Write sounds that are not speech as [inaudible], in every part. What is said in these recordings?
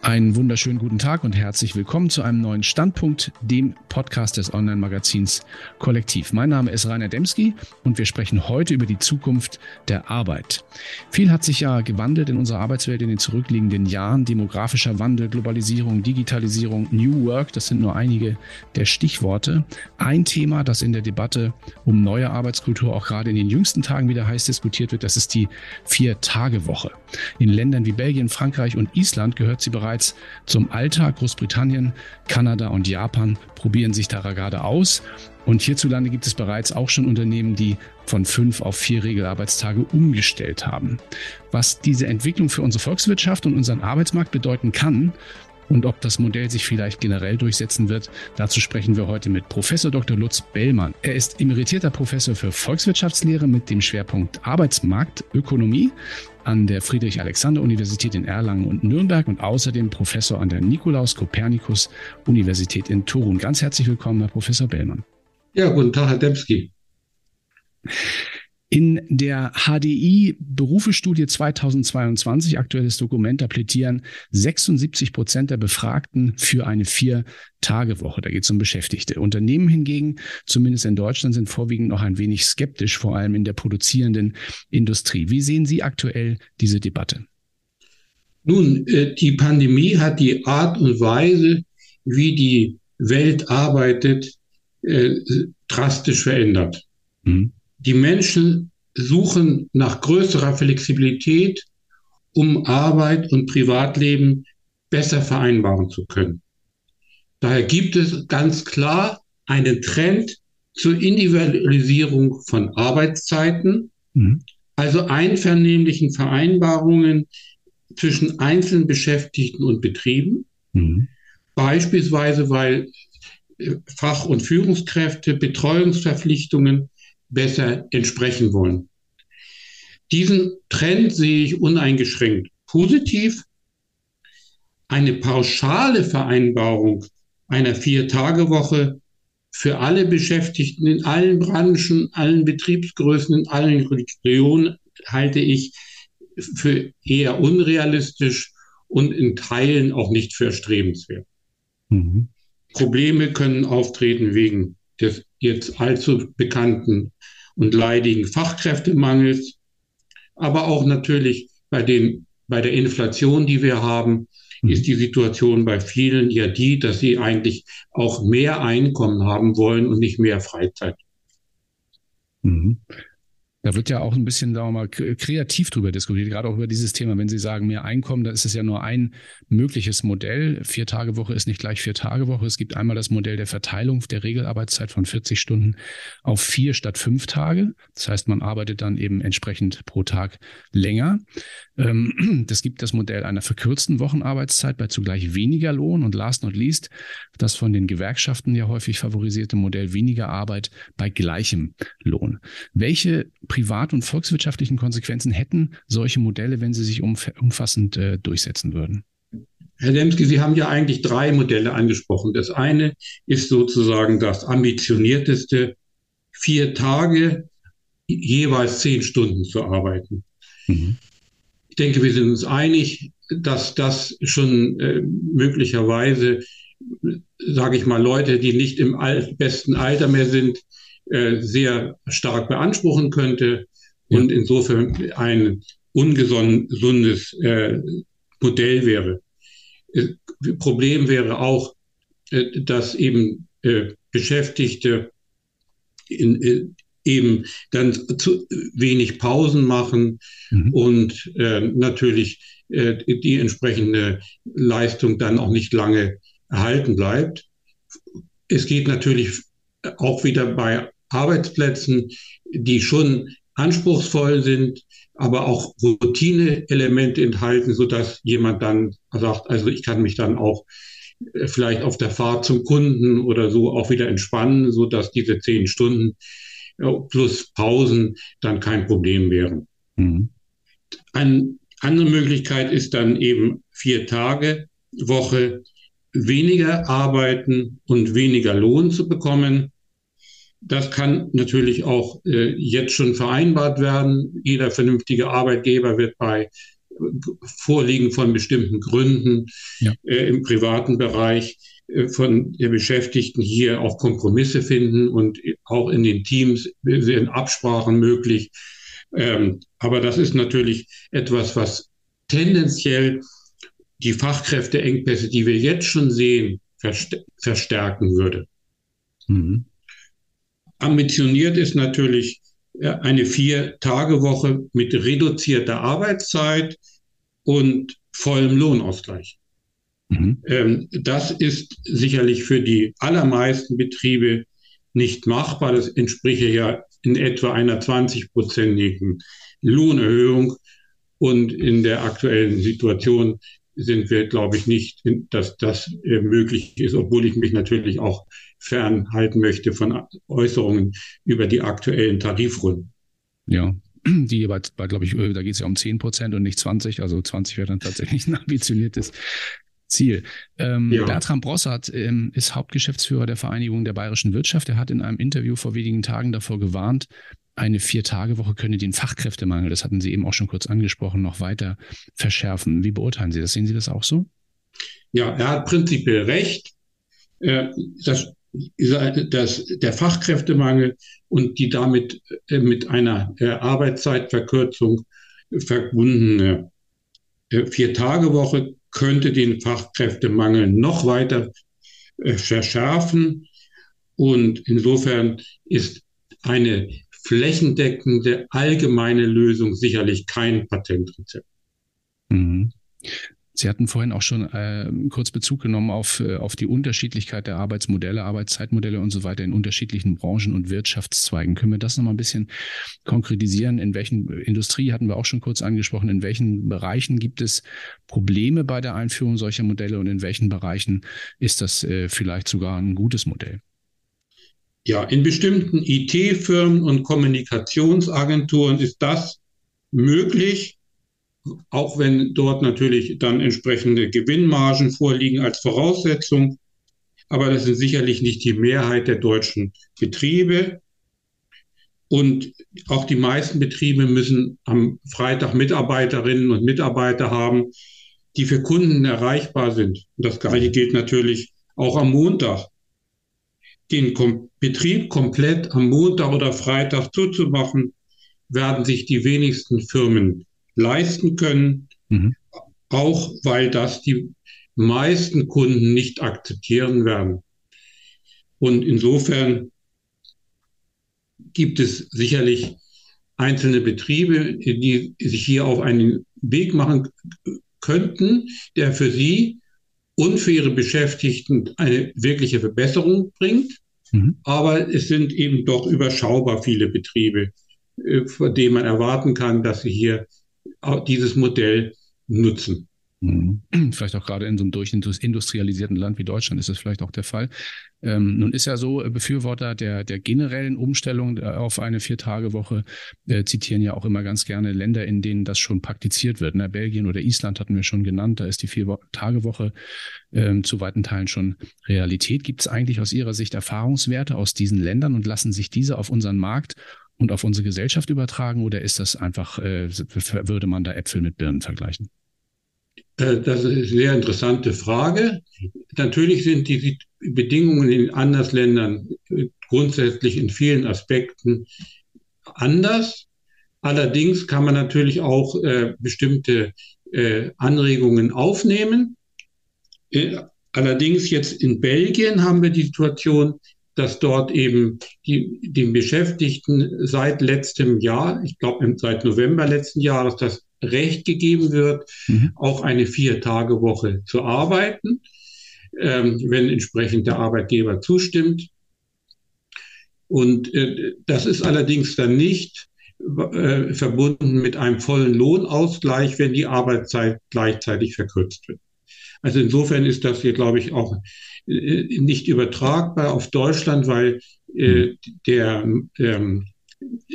Einen wunderschönen guten Tag und herzlich willkommen zu einem neuen Standpunkt, dem Podcast des Online-Magazins Kollektiv. Mein Name ist Rainer Demski und wir sprechen heute über die Zukunft der Arbeit. Viel hat sich ja gewandelt in unserer Arbeitswelt in den zurückliegenden Jahren. Demografischer Wandel, Globalisierung, Digitalisierung, New Work, das sind nur einige der Stichworte. Ein Thema, das in der Debatte um neue Arbeitskultur auch gerade in den jüngsten Tagen wieder heiß diskutiert wird, das ist die Vier-Tage-Woche. In Ländern wie Belgien, Frankreich und Island gehört sie bereits bereits zum Alltag. Großbritannien, Kanada und Japan probieren sich da gerade aus. Und hierzulande gibt es bereits auch schon Unternehmen, die von fünf auf vier Regelarbeitstage umgestellt haben. Was diese Entwicklung für unsere Volkswirtschaft und unseren Arbeitsmarkt bedeuten kann, und ob das Modell sich vielleicht generell durchsetzen wird, dazu sprechen wir heute mit Professor Dr. Lutz Bellmann. Er ist emeritierter Professor für Volkswirtschaftslehre mit dem Schwerpunkt Arbeitsmarktökonomie an der Friedrich-Alexander-Universität in Erlangen und Nürnberg und außerdem Professor an der Nikolaus-Kopernikus-Universität in Turun. Ganz herzlich willkommen, Herr Professor Bellmann. Ja, guten Tag, Herr Dembski. In der HDI Berufestudie 2022, aktuelles Dokument, da plädieren 76 Prozent der Befragten für eine Vier-Tage-Woche. Da geht es um Beschäftigte. Unternehmen hingegen, zumindest in Deutschland, sind vorwiegend noch ein wenig skeptisch, vor allem in der produzierenden Industrie. Wie sehen Sie aktuell diese Debatte? Nun, äh, die Pandemie hat die Art und Weise, wie die Welt arbeitet, äh, drastisch verändert. Mhm. Die Menschen suchen nach größerer Flexibilität, um Arbeit und Privatleben besser vereinbaren zu können. Daher gibt es ganz klar einen Trend zur Individualisierung von Arbeitszeiten, mhm. also einvernehmlichen Vereinbarungen zwischen einzelnen Beschäftigten und Betrieben. Mhm. Beispielsweise, weil Fach- und Führungskräfte Betreuungsverpflichtungen besser entsprechen wollen. Diesen Trend sehe ich uneingeschränkt positiv. Eine pauschale Vereinbarung einer Vier-Tage-Woche für alle Beschäftigten in allen Branchen, allen Betriebsgrößen, in allen Regionen halte ich für eher unrealistisch und in Teilen auch nicht für erstrebenswert. Mhm. Probleme können auftreten wegen des jetzt allzu bekannten und leidigen Fachkräftemangels, aber auch natürlich bei, den, bei der Inflation, die wir haben, mhm. ist die Situation bei vielen ja die, dass sie eigentlich auch mehr Einkommen haben wollen und nicht mehr Freizeit. Mhm. Da wird ja auch ein bisschen, sagen wir mal, kreativ drüber diskutiert, gerade auch über dieses Thema. Wenn Sie sagen, mehr Einkommen, da ist es ja nur ein mögliches Modell. Vier Tage Woche ist nicht gleich vier Tage Woche. Es gibt einmal das Modell der Verteilung der Regelarbeitszeit von 40 Stunden auf vier statt fünf Tage. Das heißt, man arbeitet dann eben entsprechend pro Tag länger. Ähm, [clears throat] das gibt das Modell einer verkürzten Wochenarbeitszeit bei zugleich weniger Lohn und last not least das von den Gewerkschaften ja häufig favorisierte Modell weniger Arbeit bei gleichem Lohn. Welche privat- und volkswirtschaftlichen Konsequenzen hätten solche Modelle, wenn sie sich umfassend äh, durchsetzen würden? Herr Lemski, Sie haben ja eigentlich drei Modelle angesprochen. Das eine ist sozusagen das ambitionierteste, vier Tage jeweils zehn Stunden zu arbeiten. Mhm. Ich denke, wir sind uns einig, dass das schon äh, möglicherweise, sage ich mal, Leute, die nicht im besten Alter mehr sind, äh, sehr stark beanspruchen könnte und insofern ein ungesundes äh, Modell wäre. Äh, Problem wäre auch, äh, dass eben äh, Beschäftigte in, eben dann zu wenig Pausen machen mhm. und natürlich die entsprechende Leistung dann auch nicht lange erhalten bleibt. Es geht natürlich auch wieder bei Arbeitsplätzen, die schon anspruchsvoll sind, aber auch Routine-Elemente enthalten, so dass jemand dann sagt, also ich kann mich dann auch äh, vielleicht auf der Fahrt zum Kunden oder so auch wieder entspannen, so dass diese zehn Stunden äh, plus Pausen dann kein Problem wären. Mhm. Eine andere Möglichkeit ist dann eben vier Tage Woche weniger arbeiten und weniger Lohn zu bekommen. Das kann natürlich auch äh, jetzt schon vereinbart werden. Jeder vernünftige Arbeitgeber wird bei Vorliegen von bestimmten Gründen ja. äh, im privaten Bereich äh, von der Beschäftigten hier auch Kompromisse finden und auch in den Teams sind Absprachen möglich. Ähm, aber das ist natürlich etwas, was tendenziell die Fachkräfteengpässe, die wir jetzt schon sehen, verstärken würde. Mhm. Ambitioniert ist natürlich äh, eine Vier-Tage-Woche mit reduzierter Arbeitszeit und vollem Lohnausgleich. Mhm. Ähm, das ist sicherlich für die allermeisten Betriebe nicht machbar. Das entspricht ja in etwa einer 20-prozentigen Lohnerhöhung. Und in der aktuellen Situation sind wir, glaube ich, nicht, dass das äh, möglich ist, obwohl ich mich natürlich auch fernhalten möchte von Äußerungen über die aktuellen Tarifrunden. Ja, die bei, bei glaube ich, äh, da geht es ja um 10 Prozent und nicht 20. Also 20 wäre dann tatsächlich ein ambitioniertes Ziel. Ähm, ja. Bertram Brossart ähm, ist Hauptgeschäftsführer der Vereinigung der bayerischen Wirtschaft. Er hat in einem Interview vor wenigen Tagen davor gewarnt, eine Vier-Tage-Woche könne den Fachkräftemangel, das hatten Sie eben auch schon kurz angesprochen, noch weiter verschärfen. Wie beurteilen Sie das? Sehen Sie das auch so? Ja, er hat prinzipiell recht. Äh, das, der Fachkräftemangel und die damit äh, mit einer äh, Arbeitszeitverkürzung verbundene Vier-Tage-Woche könnte den Fachkräftemangel noch weiter verschärfen. Und insofern ist eine flächendeckende allgemeine Lösung sicherlich kein Patentrezept. Mhm. Sie hatten vorhin auch schon äh, kurz Bezug genommen auf, äh, auf die Unterschiedlichkeit der Arbeitsmodelle, Arbeitszeitmodelle und so weiter in unterschiedlichen Branchen und Wirtschaftszweigen. Können wir das nochmal ein bisschen konkretisieren? In welchen Industrie hatten wir auch schon kurz angesprochen, in welchen Bereichen gibt es Probleme bei der Einführung solcher Modelle und in welchen Bereichen ist das äh, vielleicht sogar ein gutes Modell? Ja, in bestimmten IT-Firmen und Kommunikationsagenturen ist das möglich, auch wenn dort natürlich dann entsprechende Gewinnmargen vorliegen als Voraussetzung. Aber das sind sicherlich nicht die Mehrheit der deutschen Betriebe. Und auch die meisten Betriebe müssen am Freitag Mitarbeiterinnen und Mitarbeiter haben, die für Kunden erreichbar sind. Und das Gleiche gilt natürlich auch am Montag den Kom Betrieb komplett am Montag oder Freitag zuzumachen, werden sich die wenigsten Firmen leisten können, mhm. auch weil das die meisten Kunden nicht akzeptieren werden. Und insofern gibt es sicherlich einzelne Betriebe, die sich hier auf einen Weg machen könnten, der für sie und für ihre Beschäftigten eine wirkliche Verbesserung bringt. Mhm. Aber es sind eben doch überschaubar viele Betriebe, äh, von denen man erwarten kann, dass sie hier dieses Modell nutzen. Mhm. [clears throat] Vielleicht auch gerade in so einem durchindustrialisierten Land wie Deutschland ist das vielleicht auch der Fall. Ähm, nun ist ja so, äh, Befürworter der, der generellen Umstellung äh, auf eine Vier-Tage-Woche äh, zitieren ja auch immer ganz gerne Länder, in denen das schon praktiziert wird. Ne? Belgien oder Island hatten wir schon genannt, da ist die Vier-Tage-Woche ähm, zu weiten Teilen schon Realität. Gibt es eigentlich aus Ihrer Sicht Erfahrungswerte aus diesen Ländern und lassen sich diese auf unseren Markt und auf unsere Gesellschaft übertragen oder ist das einfach, äh, würde man da Äpfel mit Birnen vergleichen? Äh, das ist eine sehr interessante Frage. Natürlich sind die Bedingungen in anderen Ländern äh, grundsätzlich in vielen Aspekten anders. Allerdings kann man natürlich auch äh, bestimmte äh, Anregungen aufnehmen. Äh, allerdings jetzt in Belgien haben wir die Situation, dass dort eben die, den Beschäftigten seit letztem Jahr, ich glaube seit November letzten Jahres, das Recht gegeben wird, mhm. auch eine Vier-Tage-Woche zu arbeiten, ähm, wenn entsprechend der Arbeitgeber zustimmt. Und äh, das ist allerdings dann nicht äh, verbunden mit einem vollen Lohnausgleich, wenn die Arbeitszeit gleichzeitig verkürzt wird. Also insofern ist das hier, glaube ich, auch äh, nicht übertragbar auf Deutschland, weil äh, mhm. der, ähm,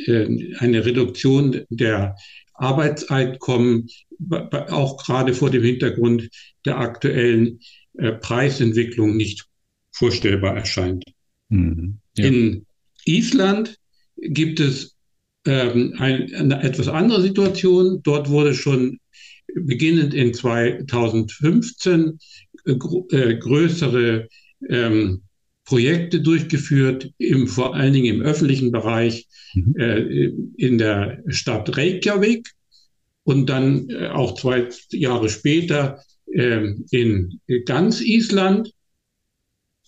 äh, eine Reduktion der Arbeitseinkommen, auch gerade vor dem Hintergrund der aktuellen äh, Preisentwicklung nicht vorstellbar erscheint. Mhm, ja. In Island gibt es ähm, ein, eine etwas andere Situation. Dort wurde schon beginnend in 2015 äh, größere ähm, Projekte durchgeführt, im, vor allen Dingen im öffentlichen Bereich mhm. äh, in der Stadt Reykjavik und dann äh, auch zwei Jahre später äh, in ganz Island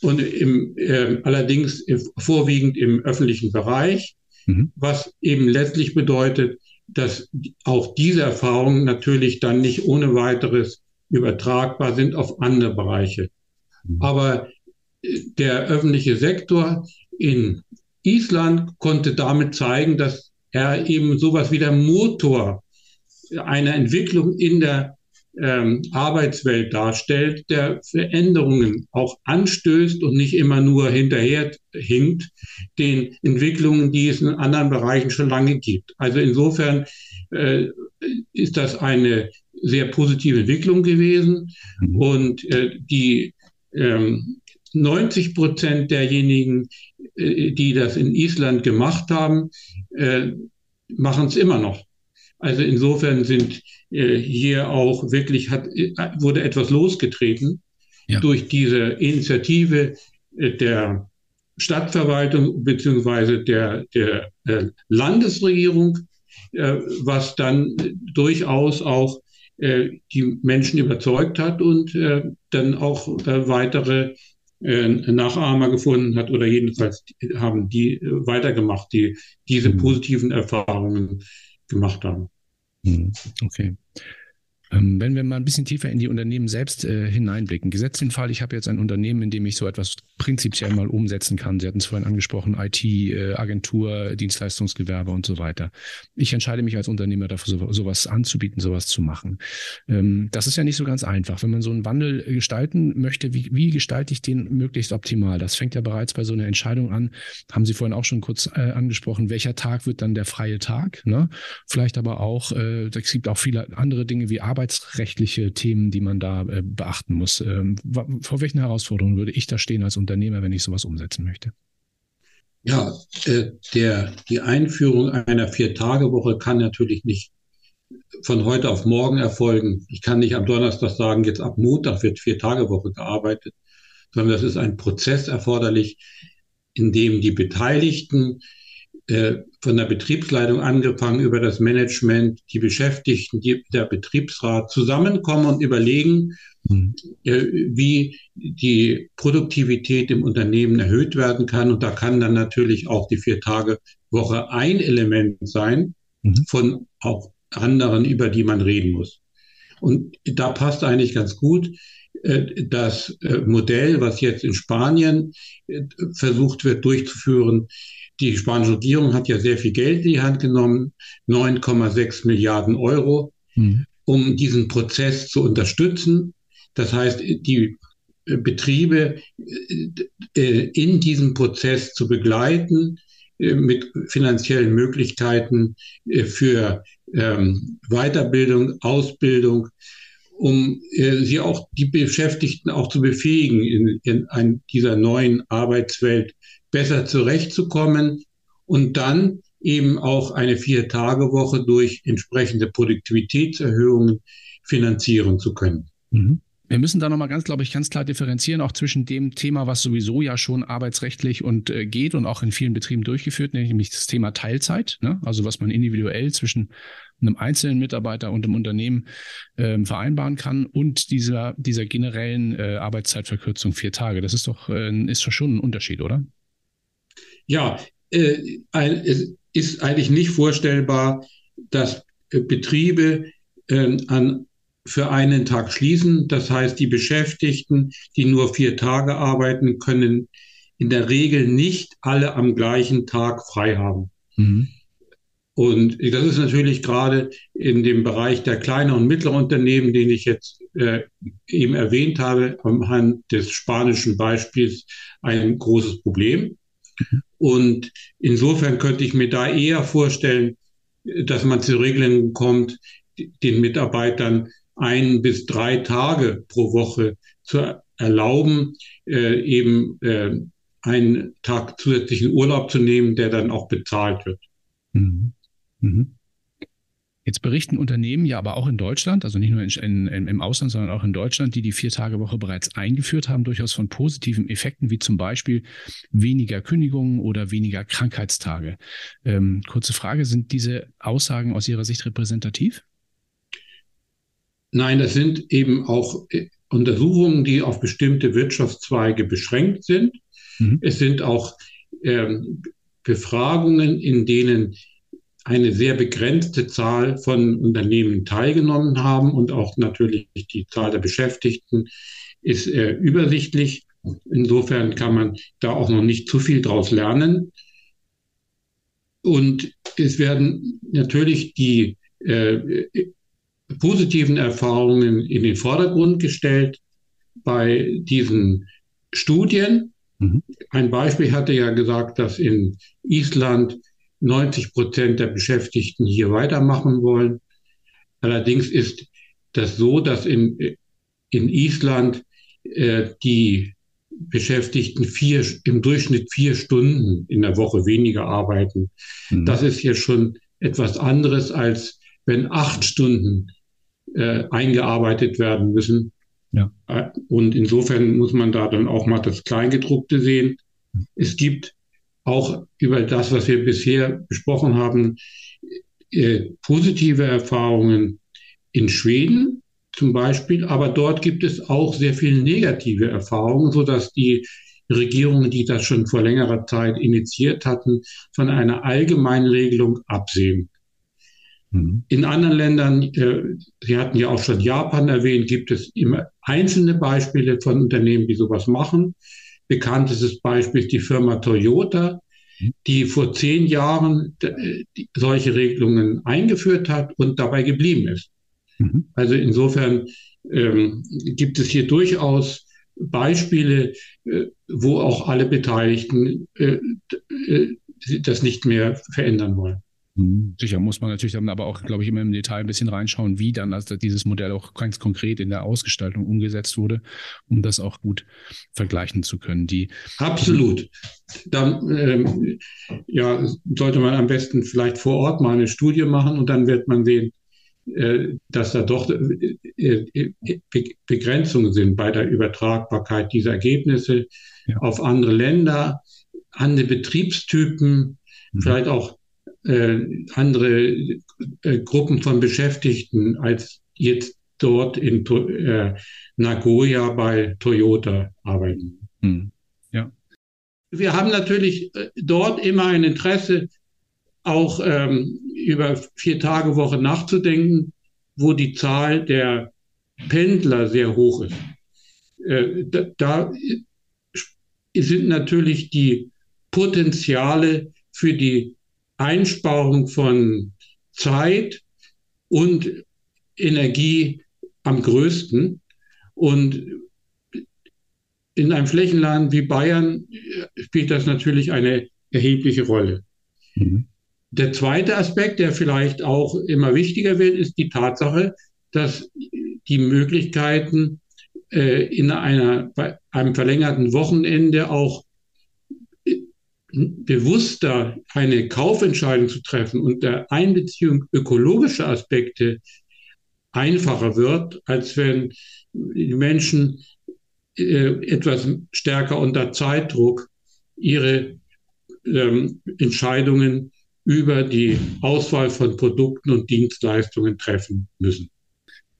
und im, äh, allerdings vorwiegend im öffentlichen Bereich, mhm. was eben letztlich bedeutet, dass auch diese Erfahrungen natürlich dann nicht ohne weiteres übertragbar sind auf andere Bereiche. Mhm. Aber äh, der öffentliche Sektor in Island konnte damit zeigen, dass er eben sowas wie der Motor einer Entwicklung in der ähm, Arbeitswelt darstellt, der Veränderungen auch anstößt und nicht immer nur hinterher hinkt den Entwicklungen, die es in anderen Bereichen schon lange gibt. Also insofern äh, ist das eine sehr positive Entwicklung gewesen mhm. und äh, die ähm, 90 Prozent derjenigen, äh, die das in Island gemacht haben, äh, machen es immer noch. Also insofern sind äh, hier auch wirklich hat, äh, wurde etwas losgetreten ja. durch diese Initiative äh, der Stadtverwaltung beziehungsweise der, der äh, Landesregierung, äh, was dann durchaus auch äh, die Menschen überzeugt hat und dann auch weitere Nachahmer gefunden hat oder jedenfalls haben die weitergemacht, die diese mhm. positiven Erfahrungen gemacht haben. Hm, okay. Ähm, wenn wir mal ein bisschen tiefer in die Unternehmen selbst äh, hineinblicken. Gesetzt den Fall, ich habe jetzt ein Unternehmen, in dem ich so etwas prinzipiell mal umsetzen kann. Sie hatten es vorhin angesprochen, IT, äh, Agentur, Dienstleistungsgewerbe und so weiter. Ich entscheide mich als Unternehmer dafür, so, sowas anzubieten, sowas zu machen. Ähm, das ist ja nicht so ganz einfach. Wenn man so einen Wandel gestalten möchte, wie, wie gestalte ich den möglichst optimal? Das fängt ja bereits bei so einer Entscheidung an. Haben Sie vorhin auch schon kurz äh, angesprochen, welcher Tag wird dann der freie Tag? Ne? Vielleicht aber auch, äh, es gibt auch viele andere Dinge wie Arbeit arbeitsrechtliche Themen, die man da äh, beachten muss. Ähm, vor welchen Herausforderungen würde ich da stehen als Unternehmer, wenn ich sowas umsetzen möchte? Ja, äh, der, die Einführung einer Vier-Tage-Woche kann natürlich nicht von heute auf morgen erfolgen. Ich kann nicht am Donnerstag sagen, jetzt ab Montag wird Vier-Tage-Woche gearbeitet, sondern das ist ein Prozess erforderlich, in dem die Beteiligten äh, von der Betriebsleitung angefangen über das Management, die Beschäftigten, die, der Betriebsrat zusammenkommen und überlegen, mhm. äh, wie die Produktivität im Unternehmen erhöht werden kann. Und da kann dann natürlich auch die Vier-Tage-Woche ein Element sein mhm. von auch anderen, über die man reden muss. Und da passt eigentlich ganz gut äh, das äh, Modell, was jetzt in Spanien äh, versucht wird durchzuführen, die spanische Regierung hat ja sehr viel Geld in die Hand genommen, 9,6 Milliarden Euro, mhm. um diesen Prozess zu unterstützen. Das heißt, die äh, Betriebe äh, äh, in diesem Prozess zu begleiten mit finanziellen Möglichkeiten für ähm, Weiterbildung, Ausbildung, um sie auch die Beschäftigten auch zu befähigen, in, in dieser neuen Arbeitswelt besser zurechtzukommen und dann eben auch eine Vier-Tage-Woche durch entsprechende Produktivitätserhöhungen finanzieren zu können. Mhm. Wir müssen da nochmal ganz, glaube ich, ganz klar differenzieren, auch zwischen dem Thema, was sowieso ja schon arbeitsrechtlich und äh, geht und auch in vielen Betrieben durchgeführt, nämlich das Thema Teilzeit, ne? also was man individuell zwischen einem einzelnen Mitarbeiter und einem Unternehmen ähm, vereinbaren kann und dieser, dieser generellen äh, Arbeitszeitverkürzung vier Tage. Das ist doch, äh, ist schon ein Unterschied, oder? Ja, äh, es ist eigentlich nicht vorstellbar, dass äh, Betriebe äh, an, für einen Tag schließen. Das heißt, die Beschäftigten, die nur vier Tage arbeiten, können in der Regel nicht alle am gleichen Tag frei haben. Mhm. Und das ist natürlich gerade in dem Bereich der kleinen und mittleren Unternehmen, den ich jetzt äh, eben erwähnt habe, anhand des spanischen Beispiels ein großes Problem. Und insofern könnte ich mir da eher vorstellen, dass man zu Regeln kommt, den Mitarbeitern ein bis drei Tage pro Woche zu erlauben, äh, eben äh, einen Tag zusätzlichen Urlaub zu nehmen, der dann auch bezahlt wird. Mhm. Mhm. Jetzt berichten Unternehmen ja aber auch in Deutschland, also nicht nur in, in, im Ausland, sondern auch in Deutschland, die die Vier-Tage-Woche bereits eingeführt haben, durchaus von positiven Effekten, wie zum Beispiel weniger Kündigungen oder weniger Krankheitstage. Ähm, kurze Frage, sind diese Aussagen aus Ihrer Sicht repräsentativ? Nein, das sind eben auch äh, Untersuchungen, die auf bestimmte Wirtschaftszweige beschränkt sind. Mhm. Es sind auch ähm, Befragungen, in denen eine sehr begrenzte Zahl von Unternehmen teilgenommen haben und auch natürlich die Zahl der Beschäftigten ist äh, übersichtlich. Insofern kann man da auch noch nicht zu viel draus lernen. Und es werden natürlich die äh, positiven Erfahrungen in den Vordergrund gestellt bei diesen Studien. Mhm. Ein Beispiel hatte ja gesagt, dass in Island 90 Prozent der Beschäftigten hier weitermachen wollen. Allerdings ist das so, dass in, in Island äh, die Beschäftigten vier, im Durchschnitt vier Stunden in der Woche weniger arbeiten. Mhm. Das ist hier schon etwas anderes, als wenn acht Stunden äh, eingearbeitet werden müssen. Ja. Äh, und insofern muss man da dann auch mal das Kleingedruckte sehen. Mhm. Es gibt auch über das, was wir bisher besprochen haben, äh, positive Erfahrungen in Schweden zum Beispiel, aber dort gibt es auch sehr viele negative Erfahrungen, sodass die Regierungen, die das schon vor längerer Zeit initiiert hatten, von einer allgemeinen Regelung absehen. Mhm. In anderen Ländern, äh, Sie hatten ja auch schon Japan erwähnt, gibt es immer einzelne Beispiele von Unternehmen, die sowas machen. Bekanntestes Beispiel ist die Firma Toyota, die vor zehn Jahren äh, solche Regelungen eingeführt hat und dabei geblieben ist. Mhm. Also insofern ähm, gibt es hier durchaus Beispiele, äh, wo auch alle Beteiligten äh, äh, das nicht mehr verändern wollen. Mhm. Sicher muss man natürlich dann aber auch, glaube ich, immer im Detail ein bisschen reinschauen, wie dann also dieses Modell auch ganz konkret in der Ausgestaltung umgesetzt wurde, um das auch gut vergleichen zu können. Die Absolut. Dann ähm, ja, sollte man am besten vielleicht vor Ort mal eine Studie machen und dann wird man sehen, äh, dass da doch äh, äh, Begrenzungen sind bei der Übertragbarkeit dieser Ergebnisse ja. auf andere Länder, andere Betriebstypen, mhm. vielleicht auch andere äh, Gruppen von Beschäftigten als jetzt dort in äh, Nagoya bei Toyota arbeiten. Hm. Ja. Wir haben natürlich äh, dort immer ein Interesse, auch ähm, über vier Tage Woche nachzudenken, wo die Zahl der Pendler sehr hoch ist. Äh, da, da sind natürlich die Potenziale für die Einsparung von Zeit und Energie am größten. Und in einem Flächenland wie Bayern spielt das natürlich eine erhebliche Rolle. Mhm. Der zweite Aspekt, der vielleicht auch immer wichtiger wird, ist die Tatsache, dass die Möglichkeiten äh, in einer, bei einem verlängerten Wochenende auch bewusster eine Kaufentscheidung zu treffen und der Einbeziehung ökologischer Aspekte einfacher wird, als wenn die Menschen äh, etwas stärker unter Zeitdruck ihre ähm, Entscheidungen über die Auswahl von Produkten und Dienstleistungen treffen müssen.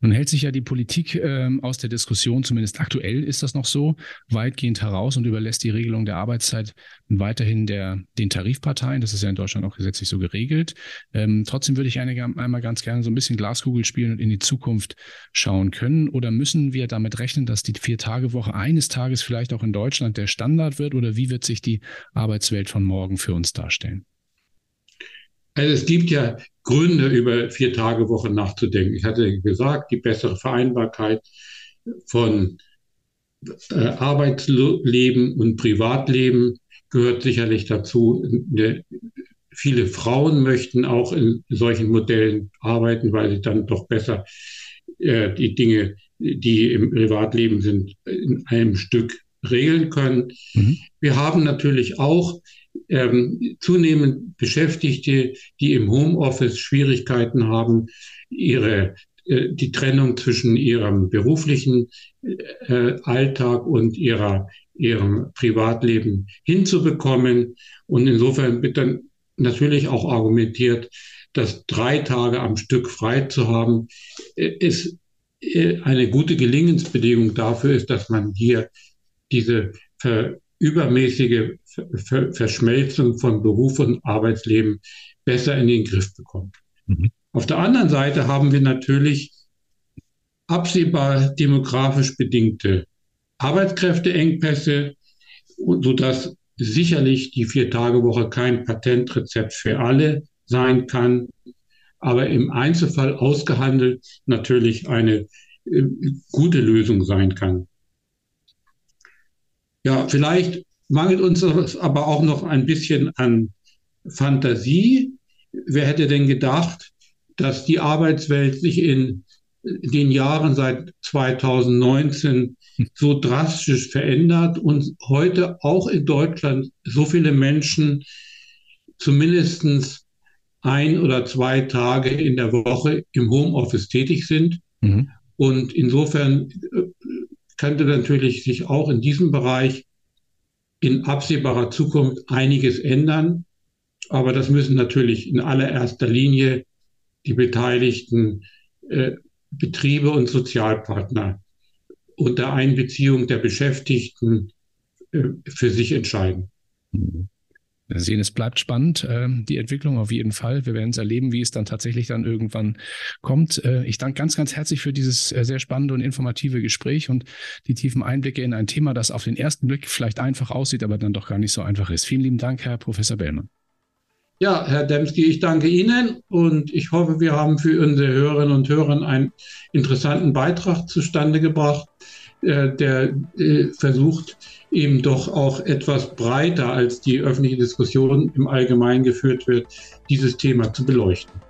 Nun hält sich ja die Politik äh, aus der Diskussion, zumindest aktuell ist das noch so, weitgehend heraus und überlässt die Regelung der Arbeitszeit weiterhin der, den Tarifparteien. Das ist ja in Deutschland auch gesetzlich so geregelt. Ähm, trotzdem würde ich eine, einmal ganz gerne so ein bisschen Glaskugel spielen und in die Zukunft schauen können. Oder müssen wir damit rechnen, dass die Vier-Tage-Woche eines Tages vielleicht auch in Deutschland der Standard wird? Oder wie wird sich die Arbeitswelt von morgen für uns darstellen? Also es gibt ja Gründe, über vier Tage Woche nachzudenken. Ich hatte gesagt, die bessere Vereinbarkeit von äh, Arbeitsleben und Privatleben gehört sicherlich dazu. Viele Frauen möchten auch in solchen Modellen arbeiten, weil sie dann doch besser äh, die Dinge, die im Privatleben sind, in einem Stück regeln können. Mhm. Wir haben natürlich auch ähm, zunehmend Beschäftigte, die im Homeoffice Schwierigkeiten haben, ihre äh, die Trennung zwischen ihrem beruflichen äh, Alltag und ihrer, ihrem Privatleben hinzubekommen. Und insofern wird dann natürlich auch argumentiert, dass drei Tage am Stück frei zu haben, äh, ist äh, eine gute Gelingensbedingung dafür ist, dass man hier diese ver übermäßige ver Verschmelzung von Beruf und Arbeitsleben besser in den Griff bekommt. Mhm. Auf der anderen Seite haben wir natürlich absehbar demografisch bedingte Arbeitskräfteengpässe, sodass sicherlich die Vier-Tage-Woche kein Patentrezept für alle sein kann, aber im Einzelfall ausgehandelt natürlich eine äh, gute Lösung sein kann. Ja, vielleicht mangelt uns aber auch noch ein bisschen an Fantasie. Wer hätte denn gedacht, dass die Arbeitswelt sich in den Jahren seit 2019 so drastisch verändert und heute auch in Deutschland so viele Menschen zumindest ein oder zwei Tage in der Woche im Homeoffice tätig sind. Mhm. Und insofern äh, könnte natürlich sich auch in diesem Bereich in absehbarer Zukunft einiges ändern. Aber das müssen natürlich in allererster Linie die beteiligten äh, Betriebe und Sozialpartner unter Einbeziehung der Beschäftigten äh, für sich entscheiden. Wir sehen, es bleibt spannend, äh, die Entwicklung auf jeden Fall. Wir werden es erleben, wie es dann tatsächlich dann irgendwann kommt. Äh, ich danke ganz, ganz herzlich für dieses äh, sehr spannende und informative Gespräch und die tiefen Einblicke in ein Thema, das auf den ersten Blick vielleicht einfach aussieht, aber dann doch gar nicht so einfach ist. Vielen lieben Dank, Herr Professor Bellmann. Ja, Herr Demski, ich danke Ihnen und ich hoffe, wir haben für unsere Hörerinnen und Hörer einen interessanten Beitrag zustande gebracht, äh, der versucht, eben doch auch etwas breiter als die öffentliche Diskussion im Allgemeinen geführt wird, dieses Thema zu beleuchten.